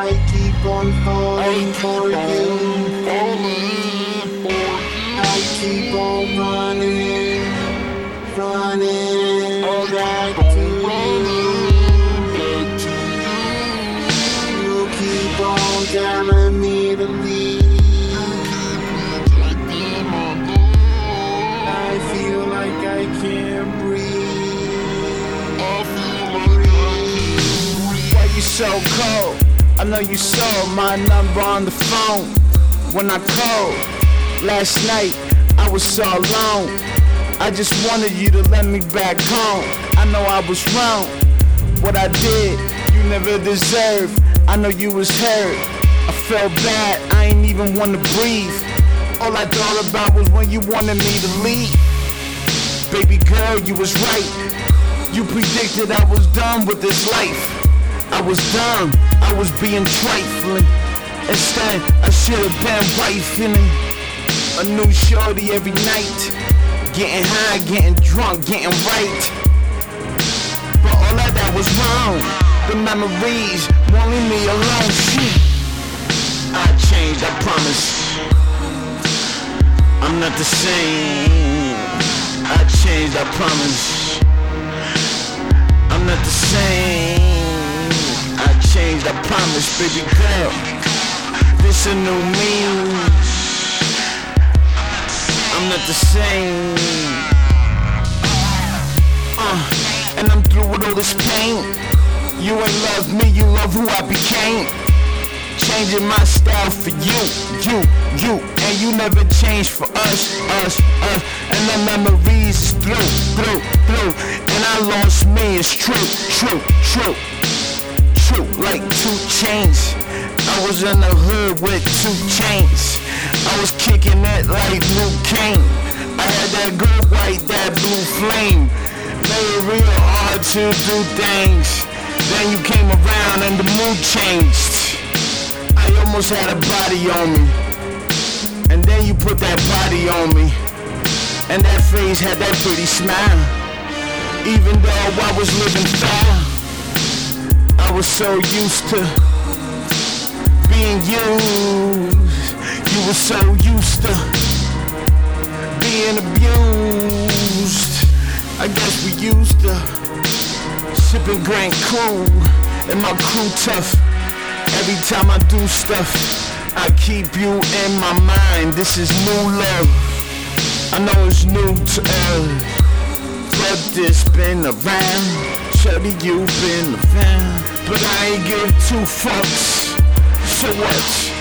I keep on falling for you. I keep on running, running back to you. You keep on telling me to leave. I feel like I can't breathe. Why you so cold? I know you saw my number on the phone when I called last night. I was so alone. I just wanted you to let me back home. I know I was wrong. What I did, you never deserved. I know you was hurt. I felt bad. I ain't even wanna breathe. All I thought about was when you wanted me to leave. Baby girl, you was right. You predicted I was done with this life. I was dumb, I was being trifling. Instead, I should have been wifing a new shorty every night. Getting high, getting drunk, getting right. But all of that was wrong. The memories won't leave me alone. Shit. I changed, I promise. I'm not the same. I changed, I promise. I'm not the same. I promise, baby girl. This a new me. I'm not the same. Uh, and I'm through with all this pain. You ain't love me, you love who I became. Changing my style for you, you, you, and you never changed for us, us, us. And the memories is through, through, through. And I lost me, it's true, true, true, true. Like two chains. I was in the hood with two chains. I was kicking it like Liu Kang. I had that good white, that blue flame. Made it real hard to do things. Then you came around and the mood changed. I almost had a body on me. And then you put that body on me. And that face had that pretty smile. Even though I was living foul. I was so used to being used. You were so used to being abused. I guess we used to sipping Grand Cool and my crew tough. Every time I do stuff, I keep you in my mind. This is new love. I know it's new to us, but this been around. Shorty, you've been around, but I ain't give two fucks. So what?